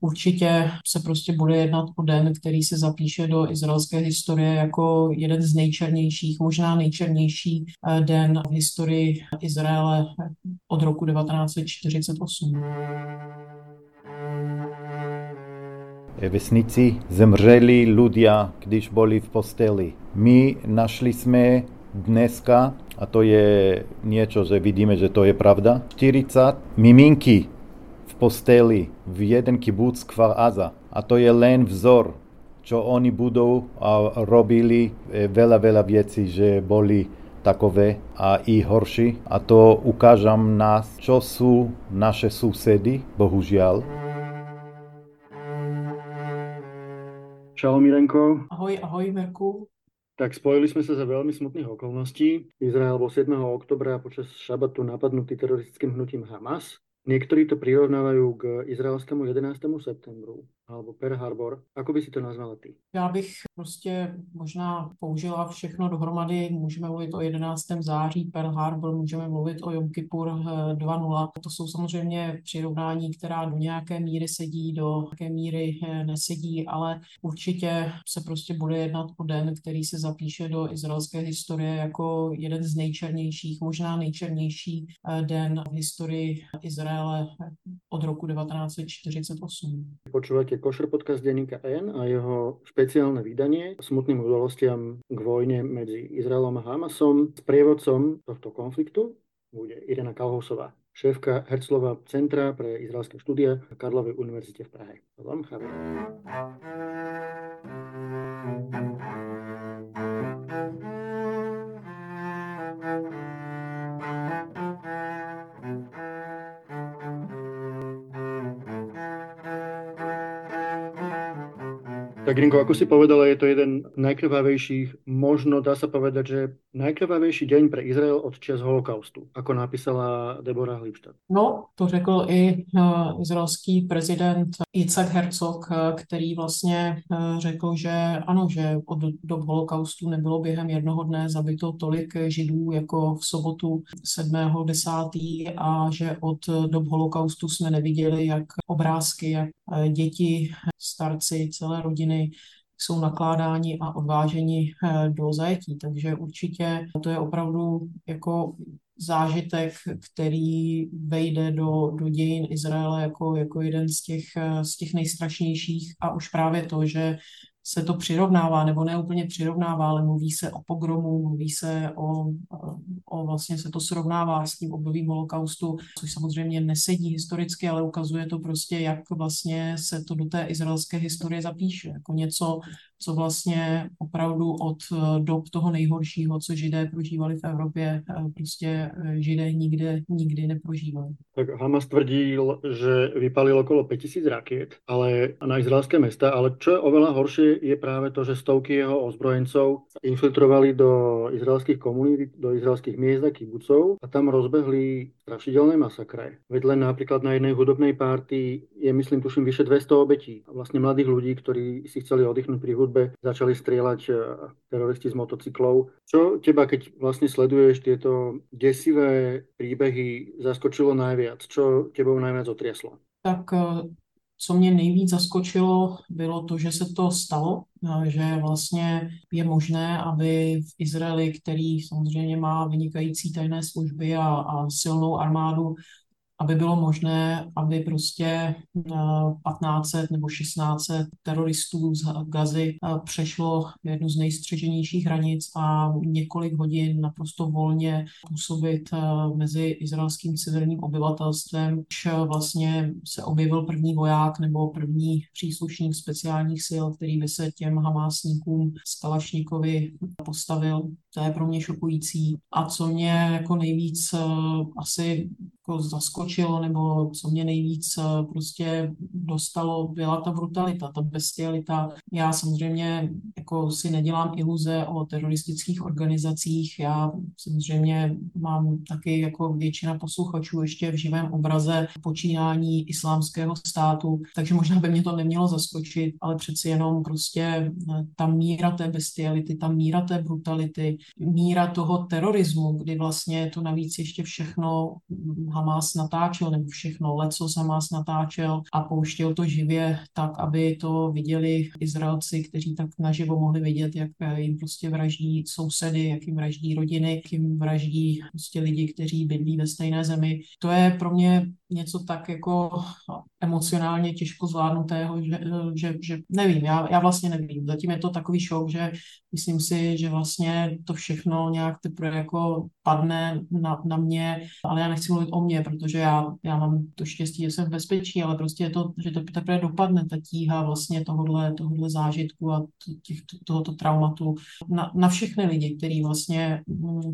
určitě se prostě bude jednat o den, který se zapíše do izraelské historie jako jeden z nejčernějších, možná nejčernější eh, den v historii Izraele od roku 1948. Vesnici zemřeli ľudia, když boli v posteli. My našli jsme dneska, a to je niečo, že vidíme, že to je pravda, 40 miminky posteli v jeden kibuc Kvar Aza. A to je len vzor, čo oni budú a robili e, veľa, veľa vecí, že boli takové a i horší. A to ukážam nás, čo sú naše susedy, bohužiaľ. Čau Mirenko. Ahoj, ahoj Mirku. Tak spojili sme sa za veľmi smutných okolností. Izrael bol 7. oktobra počas šabatu napadnutý teroristickým hnutím Hamas. Niektorí to prirovnávajú k izraelskému 11. septembru alebo Pearl Harbor. Ako by si to nazvala ty? Já bych prostě možná použila všechno dohromady. Můžeme mluvit o 11. září Pearl Harbor, můžeme mluvit o Jom Kippur 2.0. Eh, to jsou samozřejmě přirovnání, která do nějaké míry sedí, do nějaké míry eh, nesedí, ale určitě se prostě bude jednat o den, který se zapíše do izraelské historie jako jeden z nejčernějších, možná nejčernější eh, den v historii Izraele od roku 1948. Počúvate Košer podcast denníka N a jeho špeciálne vydanie smutným udalostiam k vojne medzi Izraelom a Hamasom. S prievodcom tohto konfliktu bude Irena Kalhosová, šéfka Herclova Centra pre izraelské štúdia na Karlovej univerzite v Prahe. Vám Tak Rinko, ako si povedala, je to jeden najkrvavejších, možno dá sa povedať, že najkrvavejší deň pre Izrael od čas holokaustu, ako napísala Deborah Lipstadt. No, to řekl i uh, izraelský prezident Yitzhak Herzog, uh, který vlastně uh, řekl, že ano, že od dob holokaustu nebylo během jednoho dne zabito tolik židů jako v sobotu 7.10. a že od dob holokaustu jsme neviděli, jak obrázky, jak děti, starci, celé rodiny jsou nakládáni a odváženi eh, do zajetí. Takže určitě to je opravdu jako zážitek, který vejde do, do dějin Izraele jako, jako jeden z těch, eh, z těch nejstrašnějších a už právě to, že se to přirovnává, nebo ne úplně přirovnává, ale mluví se o pogromu, mluví se o, o vlastně se to srovnává s tím obdobím holokaustu, což samozřejmě nesedí historicky, ale ukazuje to prostě, jak vlastně se to do té izraelské historie zapíše, jako něco, co vlastně opravdu od eh, dob toho nejhoršího, co židé prožívali v Evropě, eh, prostě eh, židé nikde, nikdy neprožívali. Tak Hamas tvrdil, že vypalil okolo 5000 rakiet ale na izraelské mesta, ale čo je oveľa horšie, je práve to, že stovky jeho ozbrojencov infiltrovali do izraelských komunít, do izraelských miest a kibucov a tam rozbehli strašidelné masakre. Veď len napríklad na jednej hudobnej párty je, myslím, tuším, vyše 200 obetí. A vlastne mladých ľudí, ktorí si chceli oddychnúť pri hudbe, začali strieľať e, teroristi z motocyklov. Čo teba, keď vlastne sleduješ tieto desivé príbehy, zaskočilo najviac? Čo tebou najviac otriaslo? Tak e, co mě nejvíc zaskočilo, bylo to, že se to stalo, že vlastně je možné, aby v Izraeli, který samozřejmě má vynikající tajné služby a, a silnou armádu, aby bylo možné, aby prostě 1500 eh, nebo 1600 teroristů z Gazy eh, přešlo jednu z nejstřeženějších hranic a několik hodin naprosto volně působit eh, mezi izraelským civilním obyvatelstvem, když vlastně se objevil první voják nebo první příslušník speciálních sil, který by se těm hamásníkům z Kalašníkovi postavil. To je pro mě šokující. A co mě jako nejvíc asi jako zaskočilo, nebo co mě nejvíc eh, prostě dostalo, byla ta brutalita, ta bestialita. Já samozřejmě jako si nedělám iluze o teroristických organizacích. Já samozřejmě mám taky jako většina posluchačů ještě v živém obraze počínání islámského státu, takže možná by mě to nemělo zaskočit, ale přeci jenom prostě eh, ta míra té bestiality, ta míra té brutality, míra toho terorismu, kdy vlastně to navíc ještě všechno Hamas natáčel, nebo všechno leco Hamas natáčel a pouštěl to živě tak, aby to viděli Izraelci, kteří tak naživo mohli vidět, jak jim prostě vraždí sousedy, jak jim vraždí rodiny, jak jim vraždí prostě lidi, kteří bydlí ve stejné zemi. To je pro mě něco tak jako emocionálně těžko zvládnutého, že, že, že nevím, já, já vlastně nevím. Zatím je to takový šok, že myslím si, že vlastně to všechno nějak teprve jako padne na, na mě, ale já nechci mluvit o mně, protože já, já mám to štěstí, že jsem v bezpečí, ale prostě je to, že to teprve dopadne ta tíha vlastně tohohle, tohohle zážitku a těch, tohoto traumatu na, na všechny lidi, který vlastně,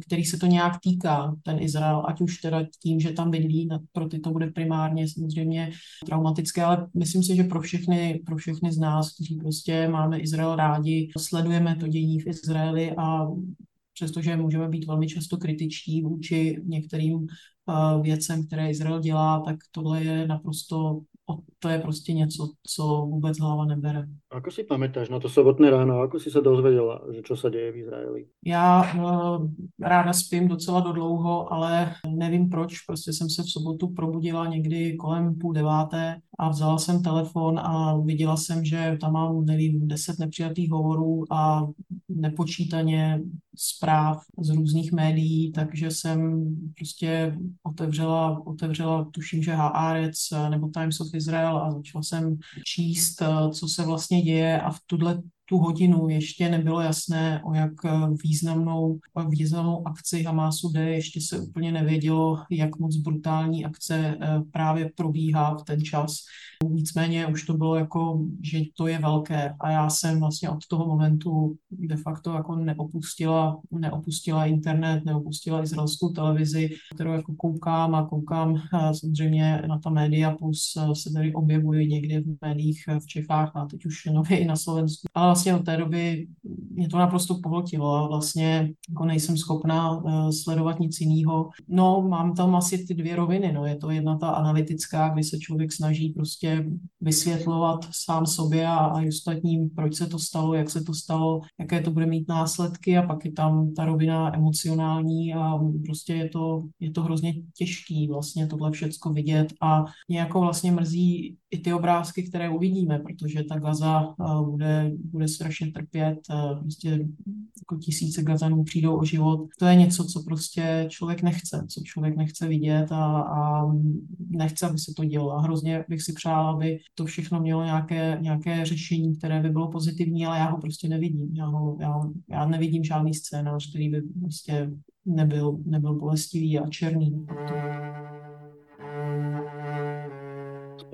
který se to nějak týká, ten Izrael, ať už teda tím, že tam bydlí, pro ty to bude primárně samozřejmě traumatické, ale myslím si, že pro všechny, pro všechny z nás, kteří prostě máme Izrael rádi, sledujeme to dění v Izraeli a přestože můžeme být velmi často kritičtí vůči některým uh, věcem, které Izrael dělá, tak tohle je naprosto to je prostě něco, co vůbec hlava nebere. Ako si pamätáš na to sobotné ráno? Ako si se dozvěděla, že čo se děje v Izraeli? Já uh, ráda spím docela dodlouho, ale nevím proč. Prostě jsem se v sobotu probudila někdy kolem půl deváté a vzala jsem telefon a viděla jsem, že tam mám, nevím, deset nepřijatých hovorů a nepočítaně zpráv z různých médií, takže jsem prostě otevřela, otevřela tuším, že Haaretz nebo Times of Israel a začala jsem číst, co se vlastně děje a v tuhle tu hodinu ještě nebylo jasné, o jak eh, významnou, významnou akci Hamásu jde, ještě se úplně nevědělo, jak moc brutální akce eh, právě probíhá v ten čas. Nicméně už to bylo jako, že to je velké a já jsem vlastně od toho momentu de facto jako neopustila, neopustila internet, neopustila izraelskou televizi, kterou jako koukám a koukám eh, samozřejmě na ta média, plus se tady objevují někdy v médiích v Čechách a teď už nově i na Slovensku. Ale vlastně od té doby mě to naprosto pohltilo a vlastně jako nejsem schopná uh, sledovat nic jiného. No, mám tam asi ty dvě roviny, no. Je to jedna ta analytická, kdy se člověk snaží prostě vysvětlovat sám sobě a, a ostatním, proč se to stalo, jak se to stalo, jaké to bude mít následky a pak je tam ta rovina emocionální a prostě je to, je to hrozně těžký vlastně tohle všecko vidět a nějakou vlastně mrzí i ty obrázky, které uvidíme, protože ta Gaza uh, bude, bude strašně trpět, uh, prostě jako tisíce Gazanů přijdou o život. To je něco, co prostě člověk nechce, co člověk nechce vidět a, a nechce, aby se to dělo. A hrozně bych si přála, aby to všechno mělo nějaké, nějaké řešení, které by bylo pozitivní, ale já ho prostě nevidím. Já, ho, já, já nevidím žádný scénář, který by prostě nebyl, nebyl bolestivý a černý.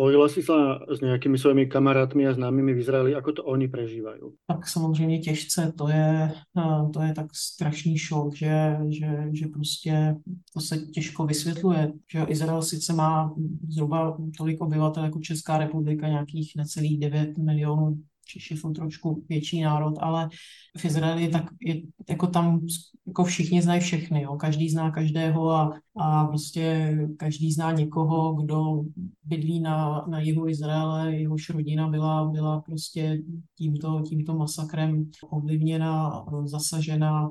Spojila si se s nějakými svými kamarátmi a známými v Izraeli, ako to oni prežívají? Tak samozřejmě těžce, to je, eh, to je tak strašný šok, že, že, že prostě to se těžko vysvětluje, že Izrael sice má zhruba tolik obyvatel jako Česká republika, nějakých necelých 9 milionů Češi jsou trošku větší národ, ale v Izraeli tak je, jako tam jako všichni znají všechny, jo. každý zná každého a, a prostě každý zná někoho, kdo bydlí na, na jihu Izraele, jehož rodina byla, byla prostě tímto, tímto masakrem ovlivněna, zasažena,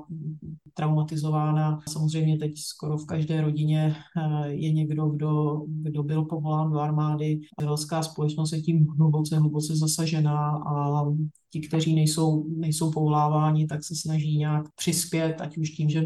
traumatizována. Samozřejmě teď skoro v každé rodině eh, je někdo, kdo, kdo byl povolán do armády. Izraelská společnost je tím hluboce, hluboce zasažená a ti, kteří nejsou, nejsou povoláváni, tak se snaží nějak přispět, ať už tím, že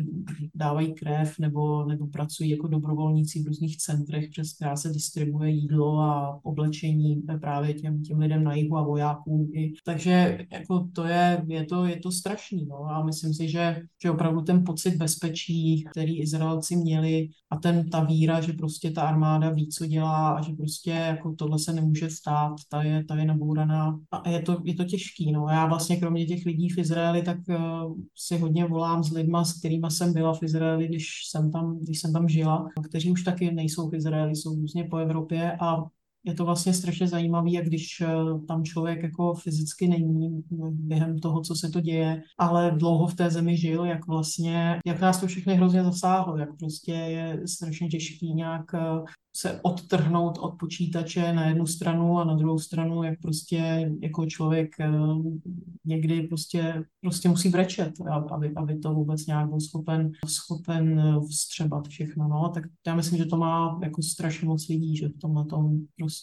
dávají krev nebo, nebo pracují jako dobrovolníci v různých centrech, přes která se distribuje jídlo a oblečení právě těm, těm lidem na jihu a vojákům. I. Takže jako to je, je, to, je to strašný. No. A myslím si, že, že opravdu ten pocit bezpečí, který Izraelci měli a ten, ta víra, že prostě ta armáda ví, co dělá a že prostě jako tohle se nemůže stát, ta je, ta je nabouraná. A je to, je to těžký. No. Já vlastně kromě těch lidí v Izraeli, tak uh, si hodně volám s lidma, s kterými jsem byla v Izraeli, když jsem tam, když jsem tam žila, kteří už taky nejsou v Izraeli, jsou různě po Evropě a je to vlastně strašně zajímavé, jak když eh, tam člověk jako fyzicky není během toho, co se to děje, ale dlouho v té zemi žil, jak vlastně, jak nás to všechny hrozně zasáhlo, jak prostě je strašně těžký nějak eh, se odtrhnout od počítače na jednu stranu a na druhou stranu, jak prostě jako člověk eh, někdy prostě, prostě musí brečet, aby, aby to vůbec nějak byl schopen, schopen vstřebat všechno. No. Tak já myslím, že to má jako strašně moc lidí, že v tomhle tom prostě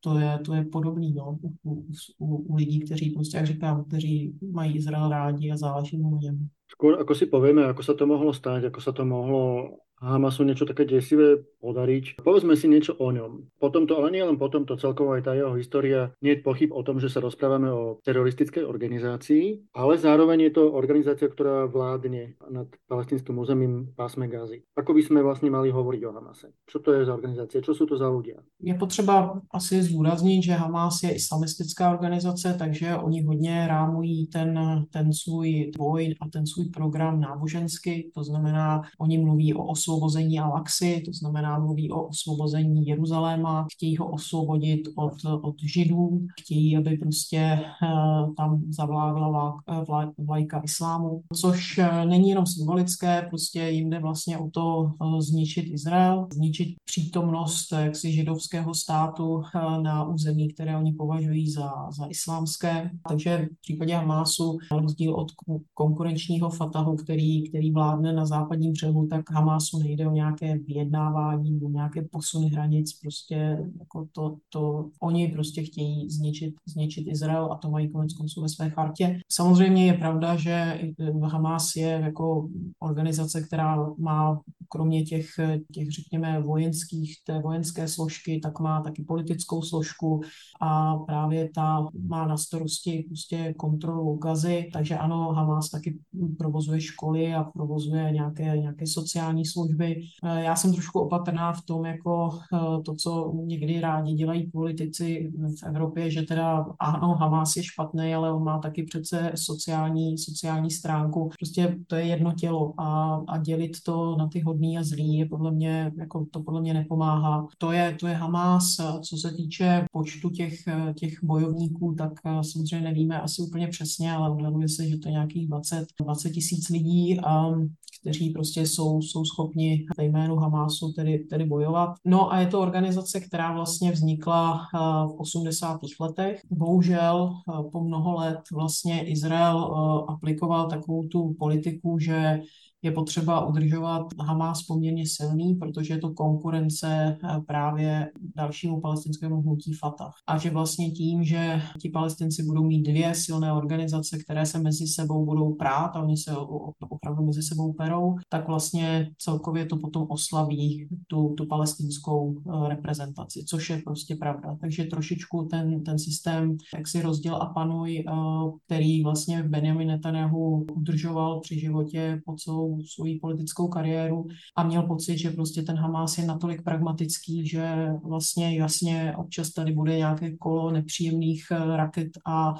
to je, to je podobný no, u, u, u lidí, kteří prostě, jak říkám, kteří mají Izrael rádi a záleží mu něm. Skôr ako si povieme, ako sa to mohlo stať, ako sa to mohlo Hamasu niečo také desivé podariť. Povedzme si niečo o ňom. Potom to, ale nie len potom to celkovo aj tá jeho história, nie je pochyb o tom, že sa rozprávame o teroristickej organizácii, ale zároveň je to organizácia, ktorá vládne nad palestinským územím pásme Gazy. Ako by sme vlastne mali hovoriť o Hamase? Čo to je za organizácie? Čo sú to za ľudia? Je potřeba asi zdůraznit, že Hamas je islamistická organizace, takže oni hodně rámují ten, ten svůj boj a ten svůj program nábožensky, to znamená, oni mluví o osvobození Alaxy, to znamená mluví o osvobození Jeruzaléma, chtějí ho osvobodit od, od Židů, chtějí, aby prostě eh, tam zavládla vlajka islámu, což eh, není jenom symbolické, prostě jim jde vlastně o to eh, zničit Izrael, zničit přítomnost jaksi židovského státu na území, které oni považují za, za islámské. Takže v případě Hamásu, na rozdíl od konkurenčního Fatahu, který, který vládne na západním břehu, tak Hamásu nejde o nějaké vyjednávání nebo nějaké posuny hranic, prostě jako to, to oni prostě chtějí zničit, zničit Izrael a to mají konec konců ve své chartě. Samozřejmě je pravda, že Hamas je jako organizace, která má kromě těch, těch řekněme, vojenských, té vojenské složky, tak má taky politickou složku a právě ta má na starosti prostě kontrolu gazy, takže ano, Hamas taky provozuje školy a provozuje nějaké, nějaké sociální služby. Já jsem trošku opatrná v tom, jako eh, to, co někdy rádi dělají politici v Evropě, že teda ano, Hamas je špatný, ale on má taky přece sociální, sociální stránku. Prostě to je jedno tělo a, a dělit to na ty hodný a zlý je podle mě, jako to podle mě nepomáhá. To je, to je Hamas. Co se týče počtu těch, těch bojovníků, tak eh, samozřejmě nevíme asi úplně přesně, ale odhaduje se, že to je nějakých 20, 20 tisíc lidí, a, kteří prostě jsou, jsou schopni ve jménu Hamásu tedy, tedy bojovat. No a je to organizace, která vlastně vznikla eh, v 80. letech. Bohužel eh, po mnoho let vlastně Izrael aplikoval takovou tu politiku, že je potřeba udržovat Hamas poměrně silný, protože je to konkurence eh, právě dalšímu palestinskému hnutí Fatah. A že vlastně tím, že ti palestinci budou mít dvě silné organizace, které se mezi sebou budou prát a oni se opravdu mezi sebou perou, tak vlastně celkově to potom oslaví tu, tu palestinskou eh, reprezentaci, což je prostě pravda. Takže trošičku ten, ten systém, jak si rozděl a panuj, eh, který vlastně Benjamin Netanyahu udržoval při životě po celou svoji politickou kariéru a měl pocit, že prostě ten Hamas je natolik pragmatický, že vlastně jasně občas tady bude nějaké kolo nepříjemných eh, raket a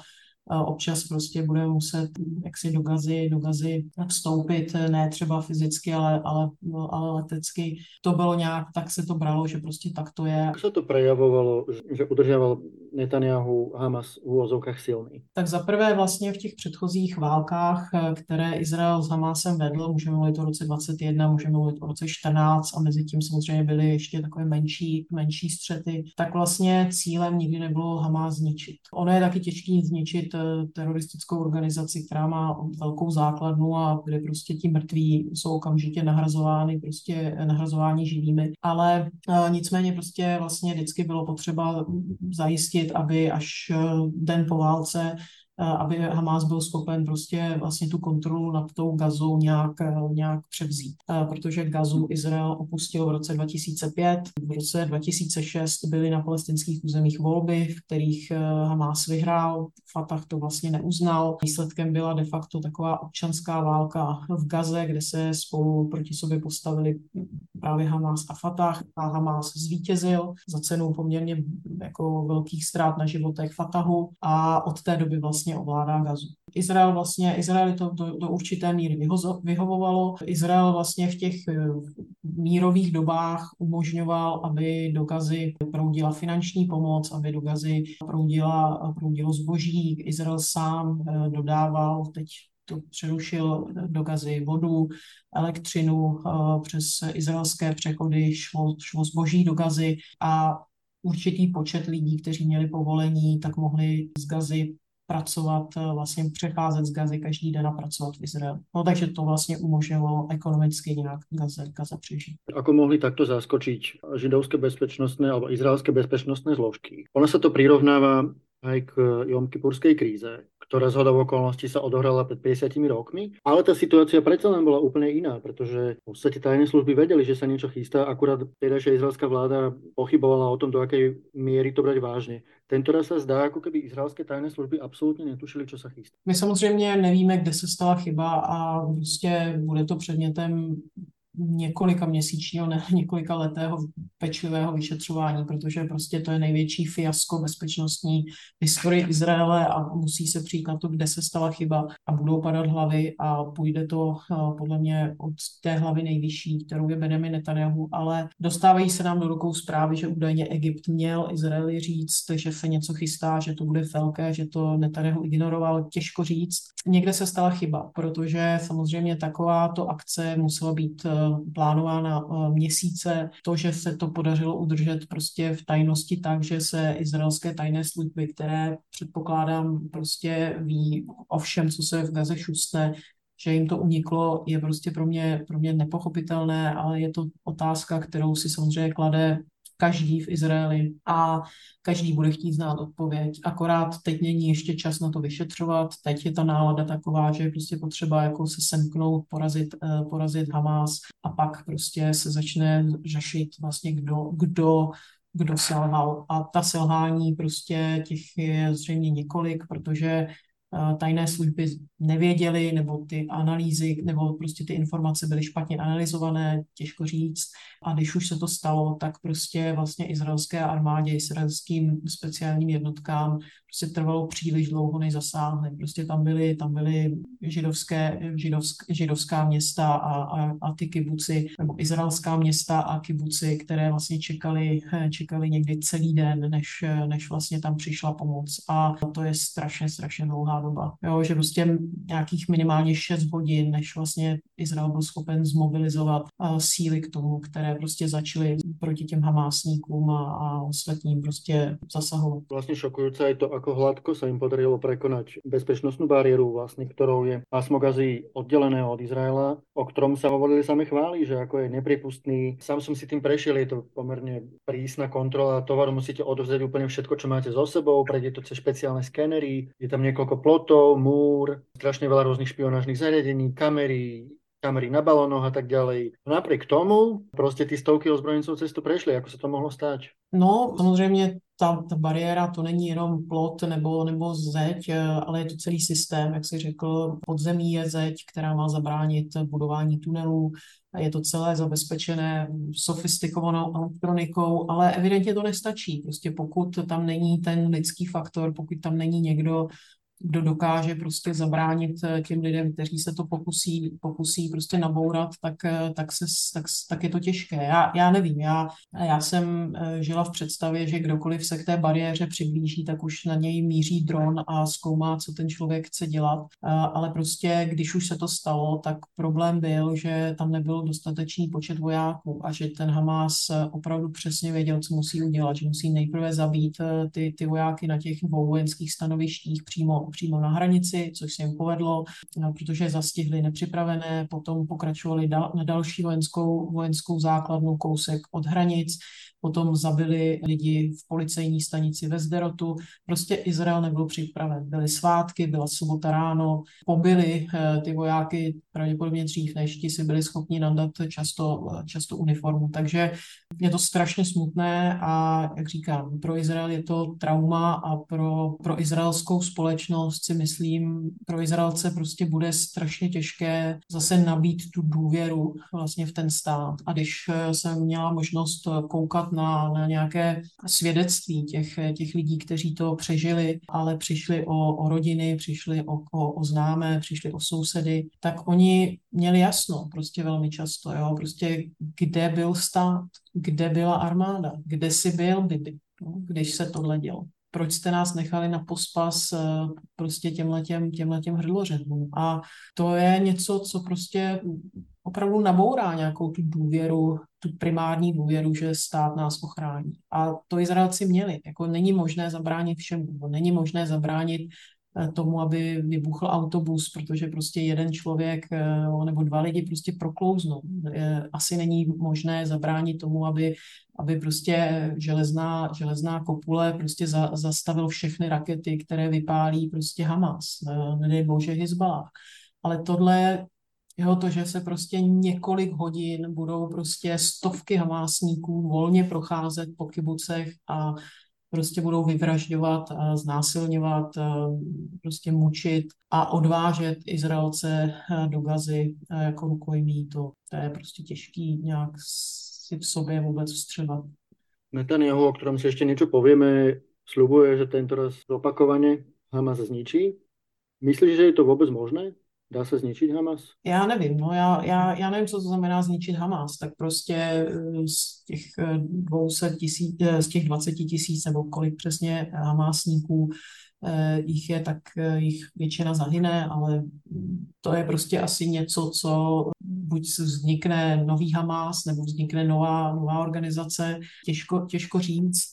občas prostě bude muset jaksi do gazy, do gazy vstoupit, ne třeba fyzicky, ale, ale, ale letecky. To bylo nějak, tak se to bralo, že prostě tak to je. Jak se to prejavovalo, že udržoval Netanyahu Hamas v úvozovkách silný? Tak zaprvé vlastně v těch předchozích válkách, které Izrael s Hamasem vedl, můžeme mluvit o roce 21, můžeme mluvit o roce 14 a mezi tím samozřejmě byly ještě takové menší, menší střety, tak vlastně cílem nikdy nebylo Hamas zničit. Ono je taky těžké zničit teroristickou organizaci, která má velkou základnu a kde prostě ti mrtví jsou okamžitě nahrazovány, prostě nahrazováni živými. Ale e, nicméně prostě vlastně vždycky bylo potřeba zajistit, aby až e, den po válce aby Hamas byl schopen prostě vlastně tu kontrolu nad tou gazou nějak, nějak převzít. Protože gazu Izrael opustil v roce 2005. V roce 2006 byly na palestinských územích volby, v kterých Hamas vyhrál. Fatah to vlastně neuznal. Výsledkem byla de facto taková občanská válka v Gaze, kde se spolu proti sobě postavili právě Hamas a Fatah a Hamas zvítězil za cenu poměrně jako velkých ztrát na životech Fatahu a od té doby vlastně vlastně ovládá Gazu. Izrael vlastně, Izraeli to do, do určité míry vyhozo, vyhovovalo. Izrael vlastně v těch eh, mírových dobách umožňoval, aby do Gazy proudila finanční pomoc, aby do Gazy proudila, proudilo zboží. Izrael sám eh, dodával teď to přerušil do Gazy vodu, elektřinu, přes izraelské přechody šlo, šlo zboží do Gazy a určitý počet lidí, kteří měli povolení, tak mohli z Gazy pracovat, eh, vlastně přecházet z Gazy každý den a pracovat v Izraeli. No takže to vlastně umožňovalo ekonomicky nějak Gaza, Gaza přežít. Ako mohli takto zaskočiť židovské bezpečnostné alebo izraelské bezpečnostné zložky? Ono sa to prirovnáva aj k Jom Kipurskej kríze, ktorá z hodov okolností sa odohrala pred 50 rokmi, ale tá situácia predsa len bola úplne iná, pretože v podstate tajné služby vedeli, že sa niečo chystá, akurát tedajšia izraelská vláda pochybovala o tom, do akej miery to brať vážne. Tento raz sa zdá, ako keby izraelské tajné služby absolutně netušili, co se chystá. My samozřejmě nevíme, kde se stala chyba a prostě bude to předmětem několika měsíčního, ne několika letého pečlivého vyšetřování, protože prostě to je největší fiasko bezpečnostní historii Izraele a musí se přijít na to, kde se stala chyba a budou padat hlavy a půjde to eh, podle mě od té hlavy nejvyšší, kterou je Benjamin Netanyahu, ale dostávají se nám do rukou zprávy, že údajně Egypt měl Izraeli říct, že se něco chystá, že to bude velké, že to Netanyahu ignoroval, těžko říct. Někde se stala chyba, protože samozřejmě takováto akce musela být eh, plánována eh, měsíce. To, že se to podařilo udržet prostě v tajnosti tak, že se izraelské tajné služby, které předpokládám prostě ví o všem, co se v Gaze šustne, že jim to uniklo, je prostě pro mě, pro mě nepochopitelné, ale je to otázka, kterou si samozřejmě klade každý v Izraeli a každý bude chtít znát odpověď. Akorát teď není ještě čas na to vyšetřovat, teď je ta nálada taková, že je prostě potřeba jako se semknout, porazit, eh, porazit Hamas a pak prostě se začne řešit vlastně kdo, kdo kdo selhal. A ta selhání prostě těch je zřejmě několik, protože tajné služby nevěděly, nebo ty analýzy, nebo prostě ty informace byly špatně analyzované, těžko říct. A když už se to stalo, tak prostě vlastně izraelské armádě, izraelským speciálním jednotkám prostě trvalo příliš dlouho, než zasáhly. Prostě tam byly, tam byly židovské, židovsk, židovská města a, a, a ty kibuci, nebo izraelská města a kibuci, které vlastně čekali, čekali někdy celý den, než, než vlastně tam přišla pomoc. A to je strašně, strašně dlouhá doba. Jo, že prostě nějakých minimálně 6 hodin, než vlastně Izrael byl schopen zmobilizovat síly k tomu, které prostě začaly proti těm hamásníkům a, a ostatním prostě zasahovat. Vlastně šokujúce je to, ako hladko sa im podarilo prekonať bezpečnostnú bariéru, vlastne, ktorou je pásmo Gazy oddelené od Izraela, o ktorom sa hovorili sami chváli, že ako je nepripustný. Sám som si tým prešiel, je to pomerne prísna kontrola tovaru, musíte odvzdať úplne všetko, čo máte so sebou, prejde to cez špeciálne skenery, je tam niekoľko plotov, múr, strašne veľa rôznych špionážnych zariadení, kamery, kamery na balónoch a tak ďalej. Napriek tomu prostě ty stovky ozbrojencov cestu prešli. Ako sa to mohlo stát? No, samozřejmě ta, ta bariéra to není jenom plot nebo, nebo zeď, eh, ale je to celý systém, jak si řekl, podzemí je zeď, která má zabránit budování tunelů, je to celé zabezpečené sofistikovanou elektronikou, ale evidentně to nestačí. Prostě pokud tam není ten lidský faktor, pokud tam není někdo, kdo dokáže prostě zabránit eh, těm lidem, kteří se to pokusí, pokusí prostě nabourat, tak, eh, tak, se, tak, tak je to těžké. Já, já nevím, já, já jsem eh, žila v představě, že kdokoliv se k té bariéře přiblíží, tak už na něj míří dron a zkoumá, co ten člověk chce dělat. Ale prostě, když už se to stalo, tak problém byl, že tam nebyl dostatečný počet vojáků a že ten Hamas opravdu přesně věděl, co musí udělat, že musí nejprve zabít ty, ty vojáky na těch vojenských stanovištích přímo přímo na hranici, což se jim povedlo, no, protože zastihli nepřipravené, potom pokračovali dal, na další vojenskou, vojenskou základnu kousek od hranic, potom zabili lidi v policejní stanici ve Zderotu. Prostě Izrael nebyl připraven. Byly svátky, byla sobota ráno, pobili eh, ty vojáky pravděpodobně dřív, než ti si byli schopni nadat často, často uniformu. Takže je to strašně smutné a, jak říkám, pro Izrael je to trauma a pro, pro izraelskou společnost znalost si myslím, pro Izraelce prostě bude strašně těžké zase nabít tu důvěru vlastně v ten stát. A když eh, jsem měla možnost koukat na, na nějaké svědectví těch, těch lidí, kteří to přežili, ale přišli o, o rodiny, přišli o, o, o známé, přišli o sousedy, tak oni měli jasno prostě velmi často, jo, prostě kde byl stát, kde byla armáda, kde si byl Bibi, když se tohle dělo proč jste nás nechali na pospas eh, prostě těmhletěm, těmhletěm hrdlořezům. A to je něco, co prostě opravdu nabourá nějakou tu důvěru, tu primární důvěru, že stát nás ochrání. A to Izraelci měli. Jako není možné zabránit všemu. Není možné zabránit tomu, aby vybuchl autobus, protože prostě jeden člověk eh, nebo dva lidi prostě proklouznou. Asi není možné zabránit tomu, aby, aby prostě železná, železná kopule prostě za, zastavil všechny rakety, které vypálí prostě Hamas, eh, nedej bože Hezbalah. Ale tohle Jo, to, že se prostě několik hodin budou prostě stovky hamásníků volně procházet po kibucech a prostě budou vyvražďovat, znásilňovat, prostě mučit a odvážet Izraelce do Gazy jako rukojmí, to, to je prostě těžký nějak si v sobě vůbec vstřebat. Netanyahu, o kterém si ještě něco povíme, slubuje, že tento raz opakovaně Hamas zničí. Myslíš, že je to vůbec možné? Dá se zničit Hamas? Já nevím, no já, já, já nevím, co to znamená zničit Hamas, tak prostě eh, z těch 200 eh, tisíc, eh, z těch 20 tisíc nebo kolik přesně Hamásníků jich je, tak jich většina zahyne, ale to je prostě asi něco, co buď vznikne nový Hamas, nebo vznikne nová, nová organizace. Těžko, těžko říct.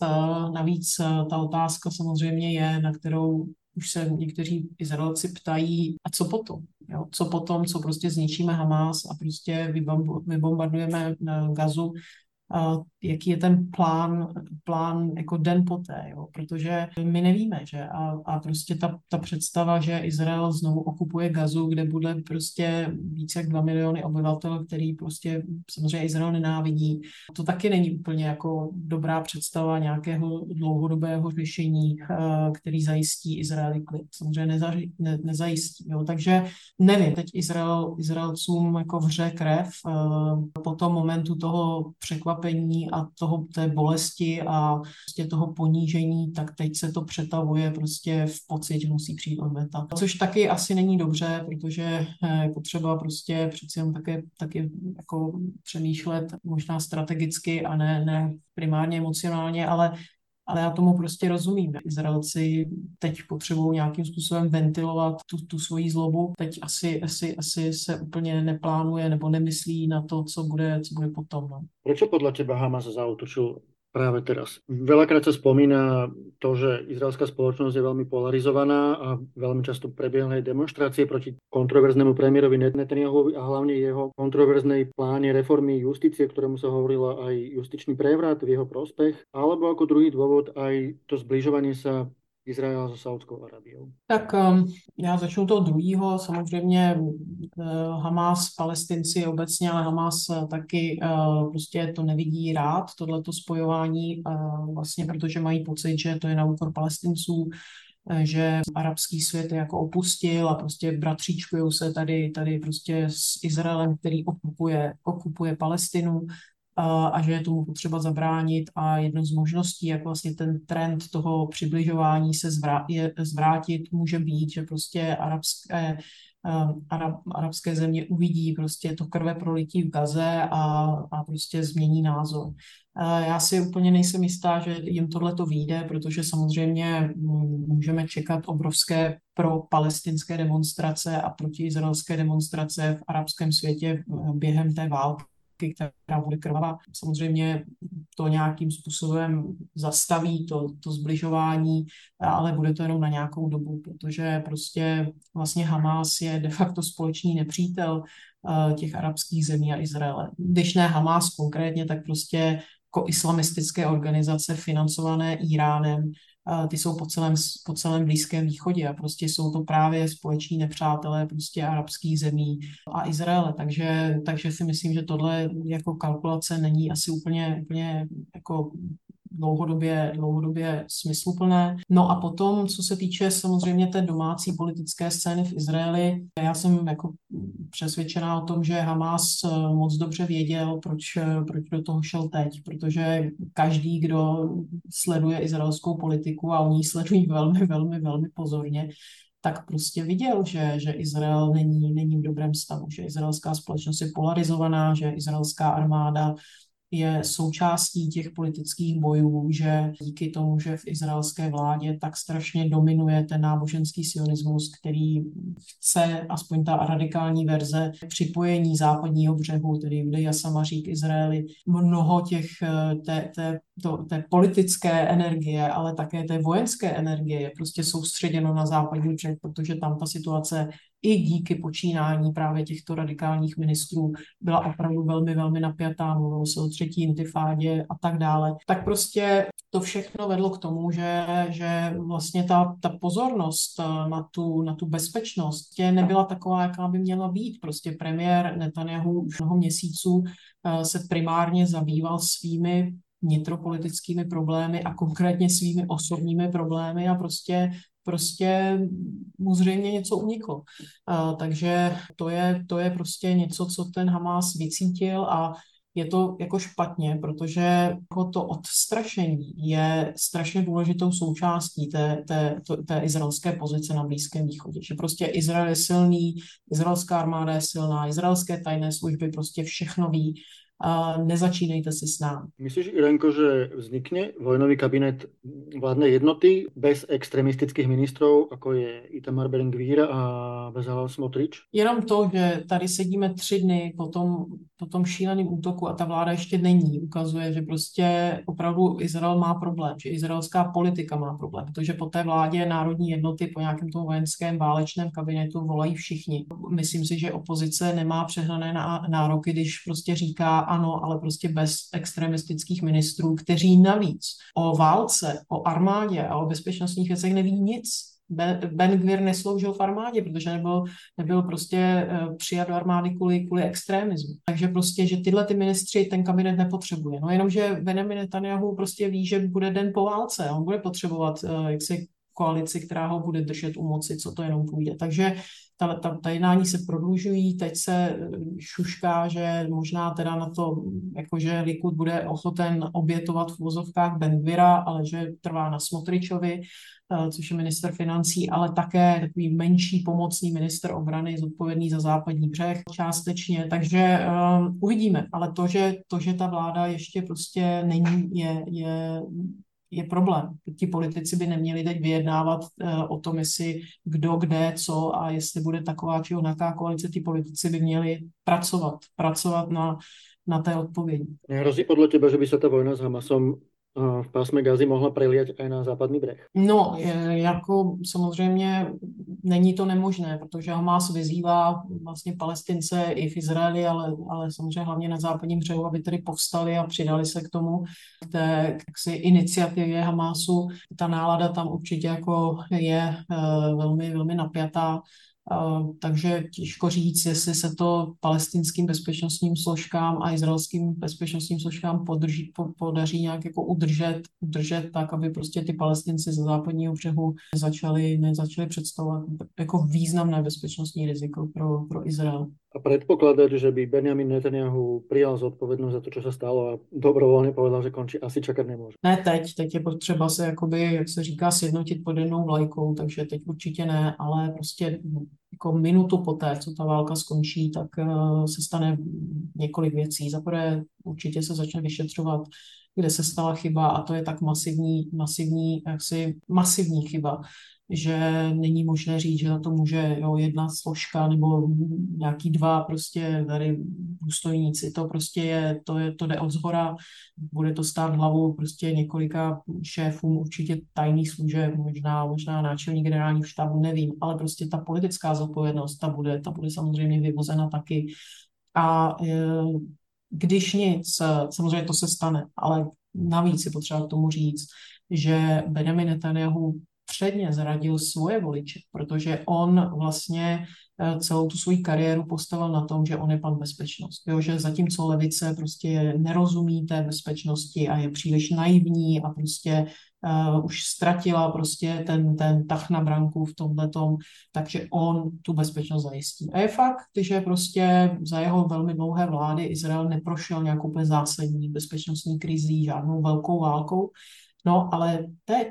Navíc ta otázka samozřejmě je, na kterou už se někteří Izraelci ptají, a co potom? Jo? Co potom, co prostě zničíme Hamas a prostě vybombardujeme Gazu, jaký je ten plán, plán jako den poté, jo? protože my nevíme, že a, a prostě ta, ta představa, že Izrael znovu okupuje Gazu, kde bude prostě více jak dva miliony obyvatel, který prostě samozřejmě Izrael nenávidí, to taky není úplně jako dobrá představa nějakého dlouhodobého řešení, eh, který zajistí Izraeli klid. Samozřejmě neza, ne, nezajistí. Jo? Takže nevím, teď Izrael, Izraelcům jako vře krev eh, po tom momentu toho překvapení překvapení a toho, té bolesti a prostě toho ponížení, tak teď se to přetavuje prostě v pocit, že musí přijít odveta. Což taky asi není dobře, protože eh, je potřeba prostě přeci jenom také, taky jako přemýšlet možná strategicky a ne, ne primárně emocionálně, ale ale já tomu prostě rozumím. Izraelci teď potřebují nějakým způsobem ventilovat tu, tu svoji zlobu. Teď asi, asi, asi se úplně neplánuje nebo nemyslí na to, co bude, co bude potom. No. Proč podle teba Hamas zautočil práve teraz. Veľakrát sa spomína to, že izraelská spoločnosť je veľmi polarizovaná a veľmi často prebiehajú demonstrácie proti kontroverznému premiérovi Netanyahuovi a hlavne jeho kontroverznej pláne reformy justície, ktorému sa hovorila aj justičný prevrat v jeho prospech, alebo ako druhý dôvod aj to zbližovanie sa Izraela se Saudskou Arabiou? Tak um, já začnu toho druhého. Samozřejmě uh, Hamas, palestinci obecně, ale Hamas uh, taky uh, prostě to nevidí rád, tohleto spojování, vlastně protože mají pocit, že to je na úkor palestinců, že arabský svět jako opustil a prostě bratříčkují se tady, tady prostě s Izraelem, který okupuje, okupuje Palestinu a že je tomu potřeba zabránit a jednou z možností, jak vlastně ten trend toho přibližování se zvrá, je, zvrátit, může být, že prostě arabské, arab, arabské země uvidí prostě to krve prolití v Gaze a, a prostě změní názor. Já si úplně nejsem jistá, že jim tohle to vyjde, protože samozřejmě můžeme čekat obrovské pro palestinské demonstrace a protiizraelské demonstrace v arabském světě během té války která bude krvavá. Samozřejmě to nějakým způsobem zastaví to, to zbližování, ale bude to jenom na nějakou dobu, protože prostě vlastně Hamas je de facto společný nepřítel eh, těch arabských zemí a Izraele. Když ne Hamas konkrétně, tak prostě jako islamistické organizace financované Iránem ty jsou po celém, po celém Blízkém východě a prostě jsou to právě společní nepřátelé prostě arabských zemí a Izraele, takže, takže si myslím, že tohle jako kalkulace není asi úplně, úplně jako dlouhodobě, dlouhodobě smysluplné. No a potom, co se týče samozřejmě té domácí politické scény v Izraeli, já jsem jako přesvědčená o tom, že Hamas eh, moc dobře věděl, proč, eh, proč do toho šel teď, protože každý, kdo sleduje izraelskou politiku a oni sledují velmi, velmi, velmi pozorně, tak prostě viděl, že, že Izrael není, není v dobrém stavu, že izraelská společnost je polarizovaná, že izraelská armáda je součástí těch politických bojů, že díky tomu, že v izraelské vládě tak strašně dominuje ten náboženský sionismus, který chce, aspoň ta radikální verze, připojení západního břehu, tedy Judeja Samaří k Izraeli, mnoho těch eh, té, té, to, té politické energie, ale také té vojenské energie je prostě soustředěno na západní břeh, protože tam ta situace i díky počínání právě těchto radikálních ministrů byla opravdu velmi, velmi napjatá, mluvilo se o třetí intifádě a tak dále. Tak prostě to všechno vedlo k tomu, že, že vlastně ta, ta pozornost eh, na tu, na tu bezpečnost tě nebyla taková, jaká by měla být. Prostě premiér Netanyahu už mnoho měsíců eh, se primárně zabýval svými vnitropolitickými problémy a konkrétně svými osobními problémy a prostě prostě mu zřejmě něco uniklo. Uh, takže to je, to je prostě něco, co ten Hamas vycítil a je to jako špatně, protože jako to odstrašení je strašně důležitou součástí té, té, té izraelské pozice na Blízkém východě. Že prostě Izrael je silný, izraelská armáda je silná, izraelské tajné služby prostě všechno ví a nezačínejte si s námi. Myslíš, Irenko, že vznikne vojnový kabinet vládnej jednoty bez extremistických ministrů, jako je Itamar Ben-Gvir a Bezalel Smotrič? Jenom to, že tady sedíme tři dny po tom, po tom šíleném útoku a ta vláda ještě není, ukazuje, že prostě opravdu Izrael má problém, že izraelská politika má problém, protože po té vládě národní jednoty, po nějakém tom vojenském válečném kabinetu volají všichni. Myslím si, že opozice nemá přehnané nároky, když prostě říká, ano, ale prostě bez extremistických ministrů, kteří navíc o válce, o armádě a o bezpečnostních věcech neví nic. Ben Gvir nesloužil v armádě, protože nebyl, nebyl prostě eh, přijat do armády kvůli, kvůli extremismu. Takže prostě, že tyhle ty ministři ten kabinet nepotřebuje. No jenomže Benjamin Netanyahu prostě ví, že bude den po válce. On bude potřebovat eh, jaksi koalici, která ho bude držet u moci, co to jenom půjde. Takže ta, ta, ta jednání se prodlužují, teď se eh, šušká, že možná teda na to, jakože Likud bude ochoten obětovat v vozovkách Benvira, ale že trvá na Smotričovi, eh, což je minister financí, ale také takový menší pomocný minister obrany, zodpovědný za západní břeh částečně, takže um, uvidíme, ale to že, to, že ta vláda ještě prostě není, je, je je problém. Ti politici by neměli teď vyjednávat uh, o tom, jestli kdo, kde, co a jestli bude taková či onaká koalice. Ti politici by měli pracovat, pracovat na, na té odpovědi. Nehrozí podle tebe, že by se ta vojna s Hamasom v pásme Gazy mohla preliať aj na západný breh? No, jako samozřejmě není to nemožné, protože Hamas vyzývá vlastně palestince i v Izraeli, ale, ale samozřejmě hlavně na západním břehu, aby tedy povstali a přidali se k tomu, k té k iniciativě Hamasu. Ta nálada tam určitě jako je uh, velmi, velmi napjatá takže těžko říct, jestli se to palestinským bezpečnostním složkám a izraelským bezpečnostním složkám podrží, po, podaří nějak jako udržet, udržet tak, aby prostě ty palestinci ze západního břehu začali, nezačali představovat jako významné bezpečnostní riziko pro, pro Izrael. A predpokladať, že by Benjamin Netanyahu přijal zodpovědnost za to, co se stalo a dobrovolně povedal, že končí, asi čekat nemůže. Ne teď, teď je potřeba se jakoby, jak se říká, sjednotit pod jednou vlajkou, takže teď určitě ne, ale prostě jako minutu poté, co ta válka skončí, tak uh, se stane několik věcí. Za prvé určitě se začne vyšetřovat, kde se stala chyba a to je tak masivní, masivní, jaksi masivní chyba, že není možné říct, že na to může jo, jedna složka nebo nějaký dva prostě tady důstojníci. To prostě je, to, je, to jde od zhora, bude to stát hlavu prostě několika šéfům určitě tajných služeb, možná, možná náčelník generálních štábů, nevím, ale prostě ta politická zodpovědnost, ta bude, ta bude samozřejmě vyvozena taky. A e, když nic, samozřejmě to se stane, ale navíc je potřeba k tomu říct, že Benjamin Netanyahu předně zradil svoje voliče, protože on vlastně eh, celou tu svoji kariéru postavil na tom, že on je pan bezpečnost. Jo, že zatímco levice prostě nerozumí té bezpečnosti a je příliš naivní a prostě uh, už ztratila prostě ten, ten tah na branku v tomhletom, takže on tu bezpečnost zajistí. A je fakt, že prostě za jeho velmi dlouhé vlády Izrael neprošel nějakou zásadní bezpečnostní krizí, žádnou velkou válkou, No ale teď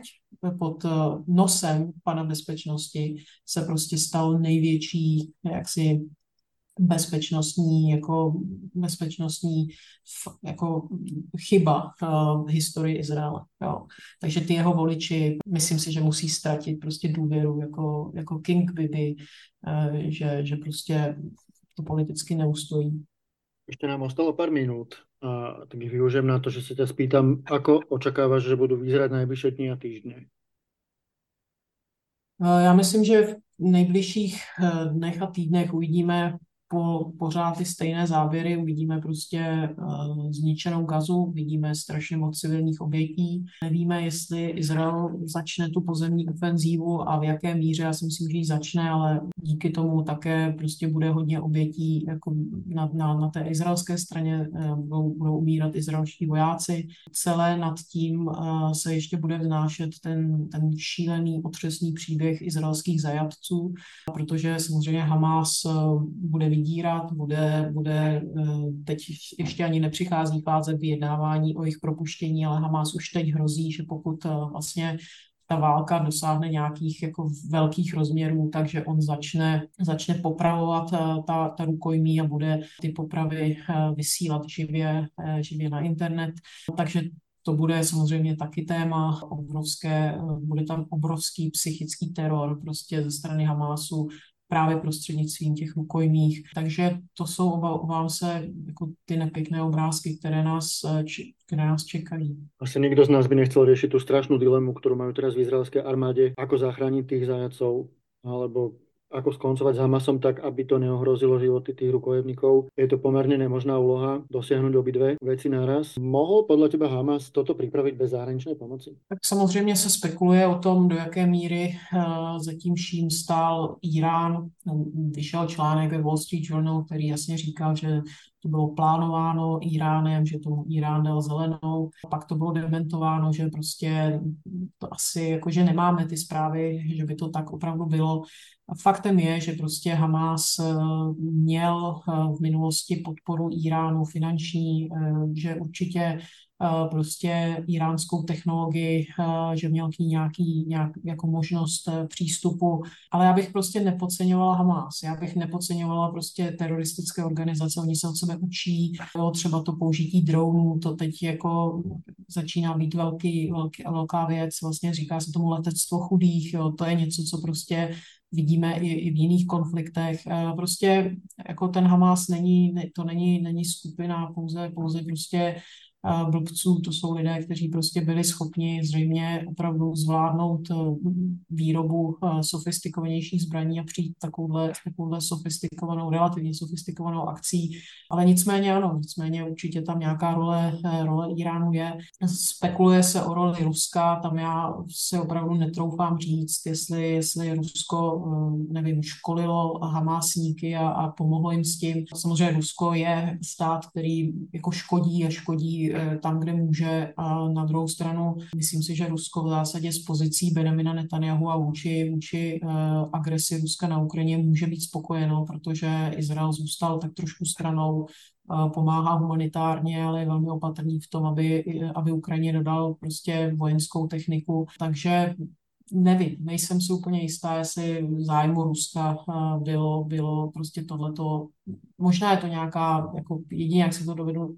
pod eh, nosem pana bezpečnosti se prostě stal největší jaksi bezpečnostní, jako bezpečnostní jako chyba v historii Izraele. Jo. Takže ty jeho voliči, myslím si, že musí ztratit prostě důvěru jako, jako King Bibi, eh, že, že prostě to politicky neustojí. Ještě nám ostalo pár minut, a tak ich využijem na to, že se tě spýtam, ako očekáváš, že budou vyzerať nejbližší dny a týždně? Eh, já myslím, že v nejbližších eh, dnech a týdnech uvidíme po, pořád ty stejné záběry, uvidíme prostě uh, zničenou gazu, vidíme strašně moc civilních obětí. Nevíme, jestli Izrael začne tu pozemní ofenzívu a v jaké míře, já si myslím, že ji začne, ale díky tomu také prostě bude hodně obětí jako na, na, na té izraelské straně, uh, budou, budou umírat izraelští vojáci. Celé nad tím uh, se ještě bude vznášet ten, ten šílený, otřesný příběh izraelských zajatců, protože samozřejmě Hamas uh, bude vydírat, bude, bude eh, teď ještě ani nepřichází fáze vyjednávání o jejich propuštění, ale Hamas už teď hrozí, že pokud eh, vlastně ta válka dosáhne nějakých jako velkých rozměrů, takže on začne, začne popravovat eh, ta, ta rukojmí a bude ty popravy vysílat živě, živě na internet. Takže to bude samozřejmě taky téma obrovské, bude tam obrovský psychický teror prostě ze strany Hamásu, právě prostřednictvím těch rukojmích. Takže to jsou, obávám se, jako ty nepěkné obrázky, které nás, eh, které nás čekají. Asi nikdo z nás by nechcel řešit tu strašnou dilemu, kterou mají teraz v izraelské armádě, ako zachránit těch zajacov, alebo ako skoncovať s Hamasom tak, aby to neohrozilo životy tých rukojemníkov. Je to pomerne nemožná úloha dosiahnuť obidve veci naraz. Mohl podle teba Hamas toto připravit bez zahraničné pomoci? Tak samozřejmě se spekuluje o tom, do jaké míry uh, zatím vším stál Irán. Vyšel článek ve Wall Street Journal, který jasně říkal, že to bylo plánováno Iránem, že tomu Irán dal zelenou. Pak to bylo dementováno, že prostě to asi, jako že nemáme ty zprávy, že by to tak opravdu bylo. Faktem je, že prostě Hamas eh, měl eh, v minulosti podporu Iránu finanční, eh, že určitě prostě iránskou technologii, že měl k ní nějaký, nějak, jako možnost přístupu. Ale já bych prostě nepodceňovala Hamas. Já bych nepodceňovala prostě teroristické organizace. Oni se od sebe učí. Jo, třeba to použití dronů, to teď jako začíná být velký, velký, velká věc. Vlastně říká se tomu letectvo chudých. Jo. To je něco, co prostě vidíme i, i v jiných konfliktech. Prostě jako ten Hamas není, to není, není skupina pouze, pouze prostě blbců, to jsou lidé, kteří prostě byli schopni zřejmě opravdu zvládnout eh, výrobu eh, sofistikovanějších zbraní a přijít takovouhle, takovouhle sofistikovanou, relativně sofistikovanou akcí. Ale nicméně ano, nicméně určitě tam nějaká role, eh, role Iránu je. Spekuluje se o roli Ruska, tam já se opravdu netroufám říct, jestli, jestli Rusko, nevím, školilo Hamásníky a, a pomohlo jim s tím. Samozřejmě Rusko je stát, který jako škodí a škodí tam, kde může. A na druhou stranu, myslím si, že Rusko v zásadě z pozicí Benjamina Netanyahu a vůči, vůči eh, agresi Ruska na Ukrajině může být spokojeno, protože Izrael zůstal tak trošku stranou eh, pomáhá humanitárně, ale je velmi opatrný v tom, aby, aby Ukrajině dodal prostě vojenskou techniku. Takže nevím, nejsem si úplně jistá, jestli v zájmu Ruska bylo, bylo prostě tohleto, možná je to nějaká, jako jedině jak si to dovedu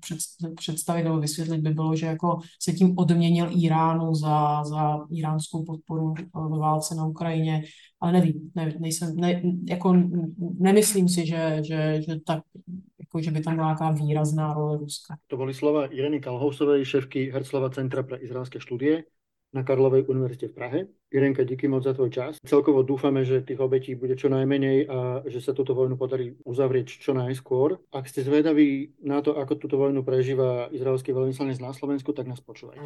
představit nebo vysvětlit, by bylo, že jako se tím odměnil Iránu za, za iránskou podporu ve válce na Ukrajině, ale nevím, nevím nejsem, ne, jako nemyslím si, že, že, že tak jako, že by tam byla nějaká výrazná role Ruska. To byly slova Ireny Kalhousové, šéfky Herclova Centra pro izraelské studie na Karlovej univerzite v Prahe. Irenka, díky moc za tvoj čas. Celkovo dúfame, že tých obetí bude čo najmenej a že sa túto vojnu podarí uzavrieť čo najskôr. Ak ste zvedaví na to, ako túto vojnu prežíva izraelský veľvyslanec na Slovensku, tak nás počúvajte.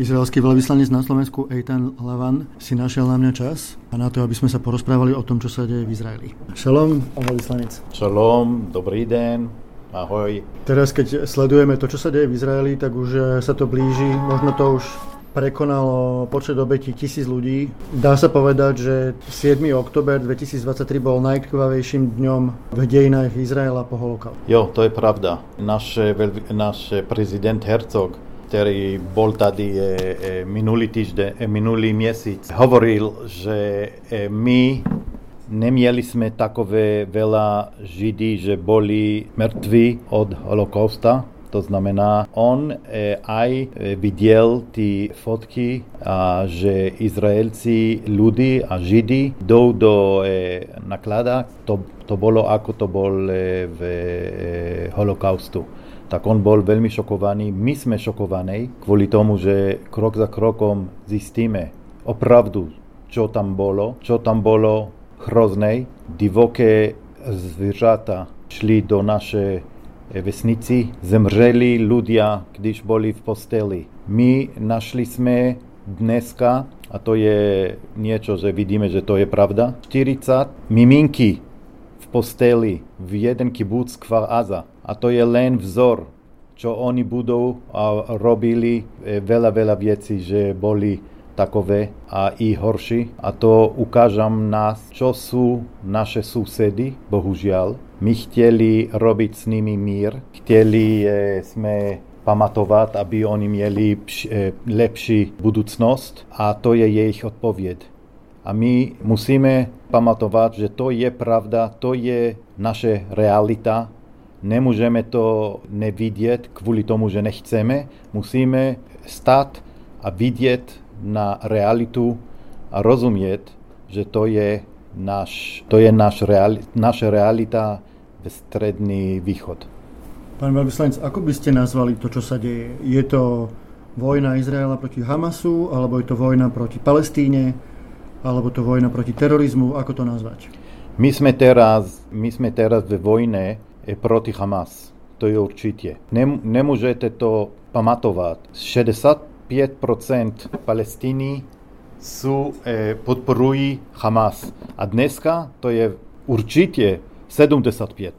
Izraelský veľvyslanec na Slovensku Eitan Lavan si našiel na mňa čas a na to, aby sme sa porozprávali o tom, čo sa deje v Izraeli. Šalom, veľvyslanec. Šalom, dobrý den, ahoj. Teraz, keď sledujeme to, čo sa deje v Izraeli, tak už eh, sa to blíži, možno to už prekonalo počet obetí tisíc ľudí. Dá sa povedať, že 7. oktober 2023 bol najkrvavejším dňom v dejinách Izraela po holokaustu. Jo, to je pravda. Náš, náš prezident Herzog ktorý bol tady e, e, minulý týždeň, e, minulý měsíc, hovoril, že my nemieli sme takové veľa Židí, že boli mŕtvi od holokausta. To znamená, on aj videl ty fotky, a že Izraelci, ľudí a Židi jdou do naklada. To, to bolo ako to bol v holokaustu tak on bol veľmi šokovaný. My sme šokovaní kvôli tomu, že krok za krokom zistíme opravdu, čo tam bolo, čo tam bolo hrozné. Divoké zvířata šli do naše vesnici, zemřeli ľudia, když boli v posteli. My našli sme dneska, a to je niečo, že vidíme, že to je pravda, 40 miminky v posteli v jeden kibuc Kvar Aza a to je len vzor, čo oni budú a robili e, veľa, veľa vecí, že boli takové a i horší. A to ukážem nás, čo sú naše susedy, bohužiaľ. My chteli robiť s nimi mír, chteli e, sme pamatovať, aby oni mieli e, lepší budúcnosť a to je ich odpověď. A my musíme pamatovať, že to je pravda, to je naše realita, Nemôžeme to nevidieť kvôli tomu, že nechceme. Musíme stať a vidieť na realitu a rozumět, že to je, naš, to je naš reali, naša realita ve stredný východ. Pán velvyslanec, ako by ste nazvali to, čo sa deje? Je to vojna Izraela proti Hamasu, alebo je to vojna proti Palestíne, alebo to vojna proti terorizmu? Ako to nazvať? My sme teraz, my sme teraz ve vojne eh, proti Hamas. To je určite. Nem, nemôžete to pamatovať. 60 5% Palestini jsou eh, podporují Hamas. A dneska to je určitě 75%.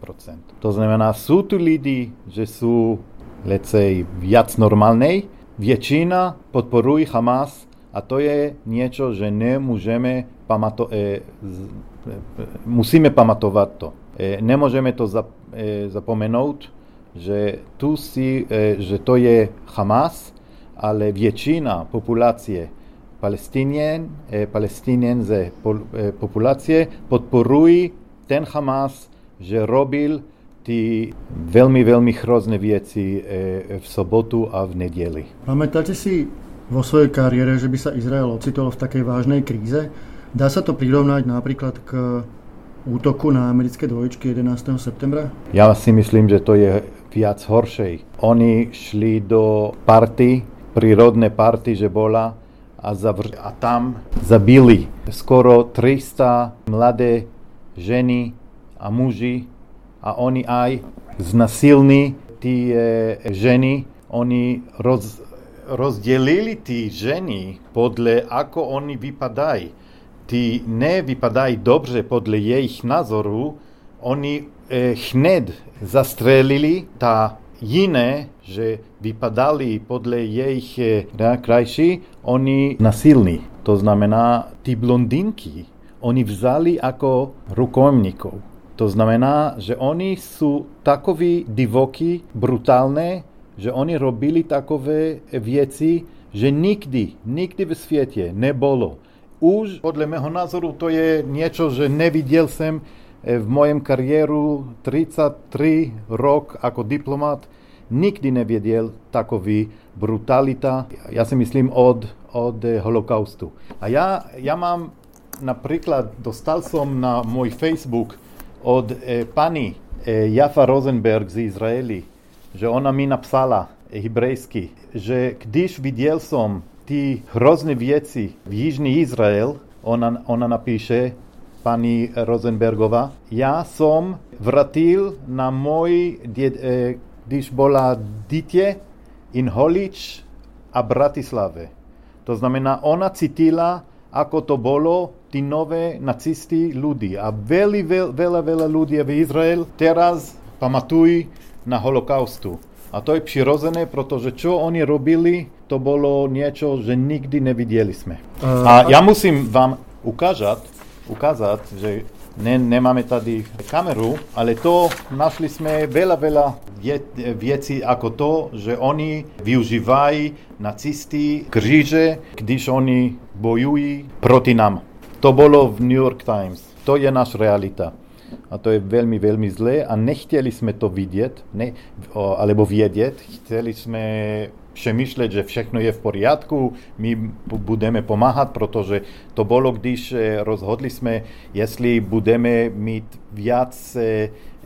To znamená, jsou tu lidi, že jsou, let's say, víc normální, většina podporují Hamas a to je něco, že nemůžeme pamato, eh, eh musíme pamatovat to. Eh, nemůžeme to zap, eh, zapomenout, že, tu si, eh, že to je Hamas, ale většina populace palestinien, palestinien ze populace podporují ten Hamas, že robil ty veľmi, veľmi hrozné veci v sobotu a v nedeli. Pamätáte si vo svojej kariére, že by sa Izrael ocitol v takej vážnej kríze? Dá sa to prirovnať napríklad k útoku na americké dvojičky 11. septembra? Já si myslím, že to je viac horšej. Oni šli do party, prírodné party, že bola a, zavr- a tam zabili skoro 300 mladé ženy a muži a oni aj znasilní tí e, ženy, oni roz, rozdelili tí ženy podle ako oni vypadajú ty nevypadají dobře podle jejich názoru, oni eh, hned zastrelili ta jiné, že vypadali podle jejich eh, krajší, oni nasilní. To znamená, ty blondinky, oni vzali jako rukojemníkov. To znamená, že oni sú takoví divoky, brutálne, že oni robili takové věci, že nikdy, nikdy v světě nebolo už podľa mého názoru to je niečo, že nevidel som v mojem kariéru 33 rok ako diplomat, nikdy nevedel takový brutalita, ja si myslím od, od holokaustu. A ja, ja mám napríklad, dostal som na môj Facebook od e, pani e, Jafa Rosenberg z Izraeli, že ona mi napsala hebrejsky, že když videl som ty hrozné věci v Jižní Izrael, ona, ona napíše, paní Rosenbergová, já jsem vratil na můj, eh, když byla dítě in Holič a Bratislave. To znamená, ona cítila, ako to bolo, tí nové nacisti ľudí. A veľmi veľa, veľa ľudí v Izrael teraz pamatujú na holokaustu. A to je přirozené, protože čo oni robili, to bylo něco, že nikdy neviděli jsme. Uh, a já musím vám ukázat, ukázat, že ne, nemáme tady kameru, ale to našli jsme veľa, veľa věcí jako to, že oni využívají nacisti kříže, když oni bojují proti nám. To bylo v New York Times. To je naš realita. A to je velmi, velmi zlé a nechtěli jsme to vidět, ne, alebo vědět. Chtěli jsme přemýšlet, že všechno je v pořádku, my budeme pomáhat, protože to bylo, když eh, rozhodli jsme, jestli budeme mít víc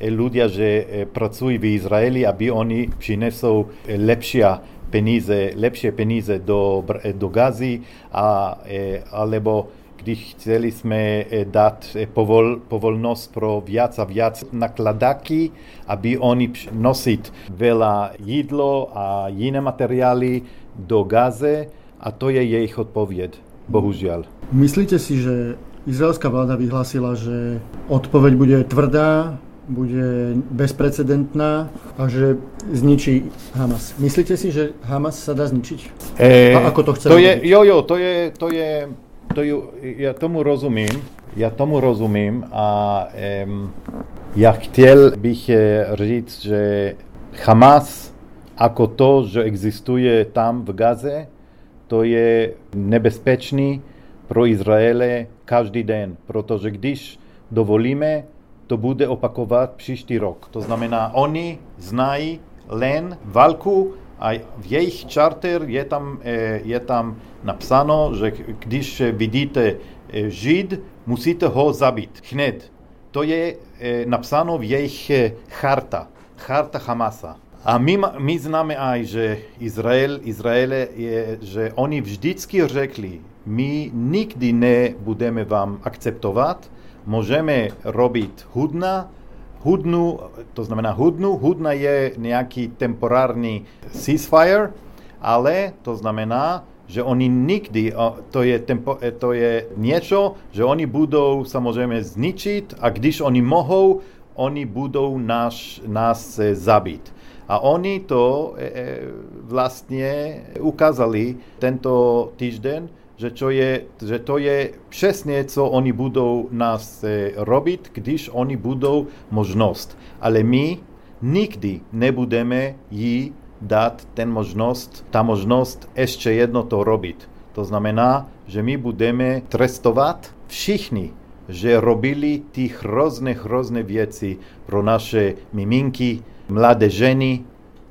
lidí, že eh, pracují v Izraeli, aby oni přinesou lepší peníze, lepší peníze do, do Gazy, a, eh, alebo když chceli jsme dát povol, povolnost pro víc a víc nakladaky, aby oni nosit veľa jídlo a jiné materiály do Gaze a to je jejich odpověď, bohužel. Myslíte si, že izraelská vláda vyhlásila, že odpoveď bude tvrdá, bude bezprecedentná a že zničí Hamas. Myslíte si, že Hamas sa dá zničiť? E, a ako to chce to je, Jo, jo, to je, to je to já tomu rozumím, já tomu rozumím a um, já chtěl bych eh, říct, že Hamas jako to, že existuje tam v Gaze, to je nebezpečný pro Izraele každý den, protože když dovolíme, to bude opakovat příští rok. To znamená, oni znají len válku a v jejich charter je tam, eh, je tam napsáno, že když vidíte eh, Žid, musíte ho zabít hned. To je eh, napsáno v jejich charta, charta Hamasa. A my, my známe aj, že Izrael, Izraele je, že oni vždycky řekli, my nikdy nebudeme vám akceptovat, můžeme robit hudna, hudnu, to znamená hudnu, hudna je nějaký temporární ceasefire, ale to znamená, že oni nikdy, to je, tempo, e, to je něco, že oni budou samozřejmě zničit a když oni mohou, oni budou nás, nás e, zabít. A oni to e, vlastně ukázali tento týden, že, čo je, že to je přesně, co oni budou nás e, robit, když oni budou možnost. Ale my nikdy nebudeme jí dát ten možnost, ta možnost ještě jedno to robit. To znamená, že my budeme trestovat všichni, že robili ty hrozné, hrozné věci pro naše miminky, mladé ženy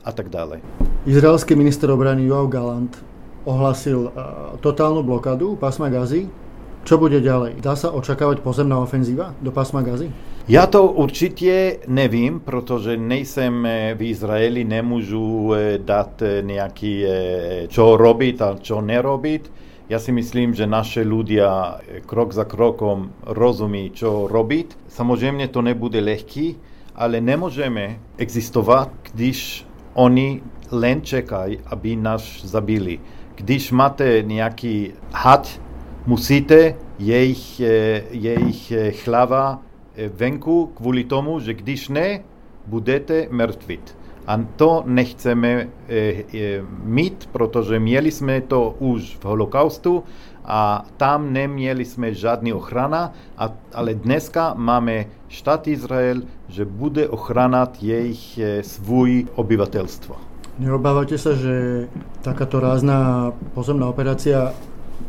a tak dále. Izraelský minister obrany Joao Galant ohlasil totálnu blokádu pásma Gazy. Čo bude ďalej? Dá sa očakávať pozemná ofenzíva do pásma Gazy? Já to určitě nevím, protože nejsem v Izraeli, nemůžu dát nějaký, čo robit a čo nerobit. Já si myslím, že naše ľudia krok za krokom rozumí, čo robit. Samozřejmě to nebude lehký, ale nemůžeme existovat, když oni len čekají, aby nás zabili. Když máte nějaký had, musíte jejich, jejich chlava venku kvůli tomu, že když ne, budete mrtvit. A to nechceme mít, protože měli jsme to už v holokaustu a tam neměli jsme žádný ochrana, a, ale dneska máme štát Izrael, že bude ochranat jejich svůj obyvatelstvo. Neobávate sa, že takáto rázna pozemná operácia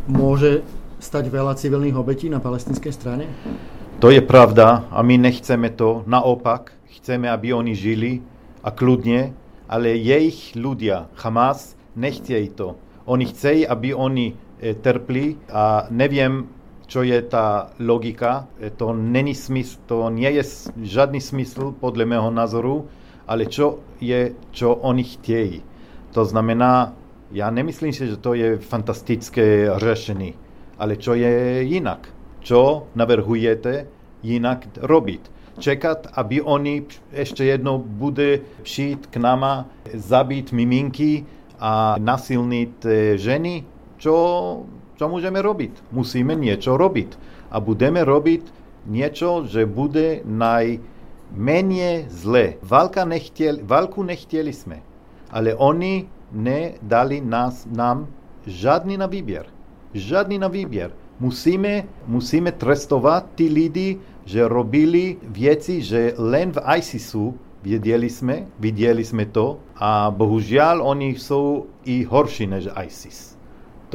môže stať veľa civilných obetí na palestinskej strane? To je pravda a my nechceme to. Naopak, chceme, aby oni žili a kludně, ale jejich ľudia, Hamas, nechtějí to. Oni chcejí, aby oni e, trpli a nevím, čo je ta logika. E, to není smysl, to nie je žádný smysl podle mého názoru, ale čo je, čo oni chtějí. To znamená, já nemyslím si, že to je fantastické řešení, ale čo je jinak. Čo navrhujete jinak robit. Čekat, aby oni ještě jednou bude přijít k náma, zabít miminky a nasilnit ženy, čo, čo môžeme robiť? Musíme niečo robiť. A budeme robiť niečo, že bude najmenej zle. Válka nechtěli, válku nechtěli sme, ale oni nedali nás, nám žádný na výběr. Žádný na výběr. Musíme, musíme trestovať tí lidi, že robili veci, že len v ISISu Videli sme, videli sme to a bohužiaľ oni sú i horší než ISIS.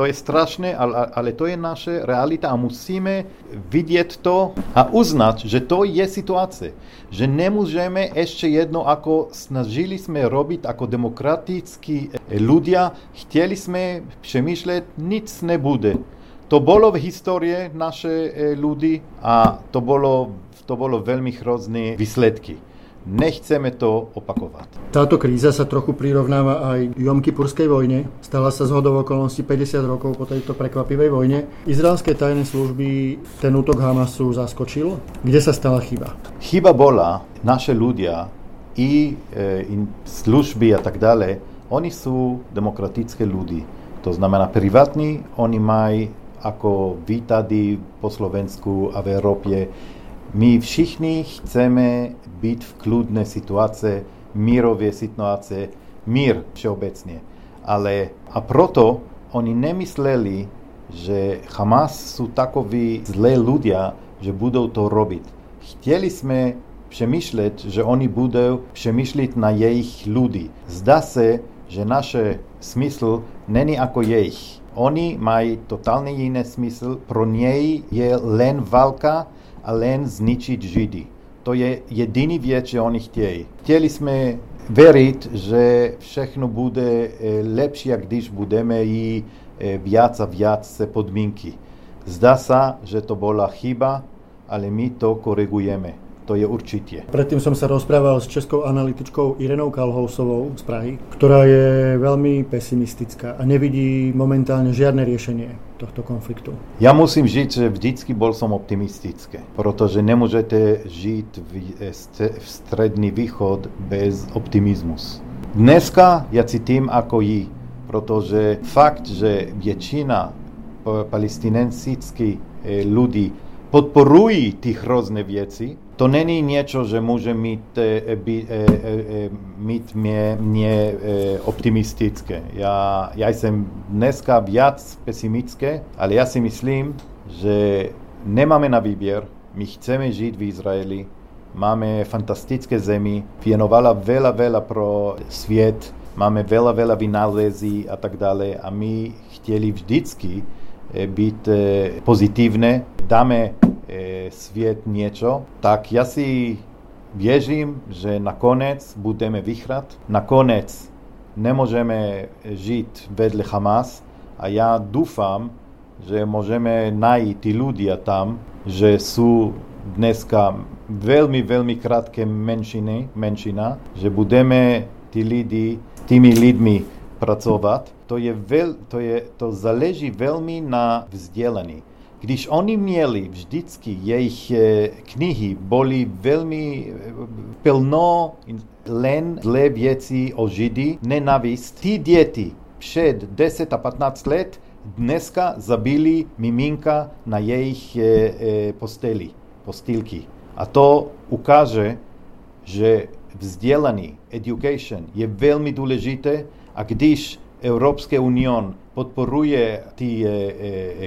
To je strašné, ale, to je naše realita a musíme vidieť to a uznať, že to je situácia. Že nemôžeme ešte jedno, ako snažili sme robiť ako demokratickí ľudia, chteli sme přemýšľať, nic nebude. To bolo v histórie naše ľudí a to bolo, to bolo veľmi hrozné výsledky. Nechceme to opakovať. Táto kríza sa trochu prirovnáva aj Jom Kipurskej vojne. Stala sa zhodou okolností 50 rokov po tejto prekvapivej vojne. Izraelské tajné služby ten útok Hamasu zaskočil. Kde sa stala chyba? Chyba bola, naše ľudia i e, služby a tak ďalej, oni sú demokratické ľudí. To znamená privátni, oni majú ako vítady po Slovensku a v Európe my všichni chceme byť v kľudnej situácii, mírovej situácie, mír všeobecne. Ale a proto oni nemysleli, že Hamas sú takoví zlé ľudia, že budú to robiť. Chteli sme přemýšľať, že oni budú přemýšľať na jejich ľudí. Zdá sa, že naše smysl není ako jejich. Oni majú totálne iný smysl, pro nej je len válka, a len zničiť Židy. To je jediný vec, že oni chtějí. Chtěli sme veriť, že všechno bude lepšie, když budeme i viac a viac podmienky. Zdá sa, že to bola chyba, ale my to korigujeme to je určite. Predtým som sa rozprával s českou analytičkou Irenou Kalhousovou z Prahy, ktorá je veľmi pesimistická a nevidí momentálne žiadne riešenie tohto konfliktu. Ja musím žiť, že vždycky bol som optimistický, protože nemôžete žiť v, stredný východ bez optimizmus. Dneska ja cítim ako jí, protože fakt, že většina palestinenských ľudí podporují ty hrozné věci, to není niečo, že môže mít, e, by, e, e, mít mne e, optimistické. Ja, ja som dneska viac pesimické, ale ja si myslím, že nemáme na výbier, my chceme žiť v Izraeli, máme fantastické zemi, vienovala veľa, veľa pro sviet, máme veľa, veľa vynálezí a tak ďalej a my chteli vždycky byť e, pozitívne, dáme sviet niečo, tak ja si viežim, že nakonec budeme vyhrať. Nakonec nemôžeme žiť vedle Hamas a ja dúfam, že môžeme nájsť tí ľudia tam, že sú dneska veľmi, veľmi krátke menšiny, menšina, že budeme tí lidi, tými lidmi pracovať. To, je veľ, to, je, to záleží veľmi na vzdelaní. Když oni měli vždycky, jejich knihy byly velmi plno len zlé věci o Židy, nenavist. Ty děti před 10 a 15 let dneska zabili miminka na jejich posteli, postýlky. A to ukáže, že vzdělaný, education je velmi důležité a když Evropská union podporuje ty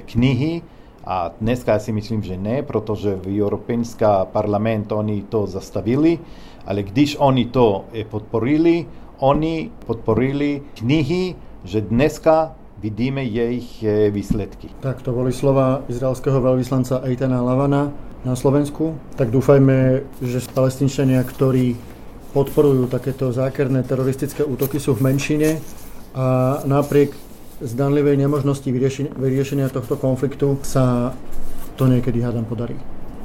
knihy, a dneska si myslím, že ne, protože v Európska parlament oni to zastavili, ale když oni to podporili, oni podporili knihy, že dneska vidíme jejich výsledky. Tak to boli slova izraelského veľvyslanca Eitana Lavana na Slovensku. Tak dúfajme, že palestinčania, ktorí podporujú takéto zákerné teroristické útoky, sú v menšine a napriek zdanlivej nemožnosti vyriešenia, vyriešenia tohto konfliktu sa to niekedy hádam podarí.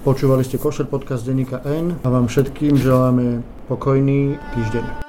Počúvali ste Košer podcast denníka N a vám všetkým želáme pokojný týždeň.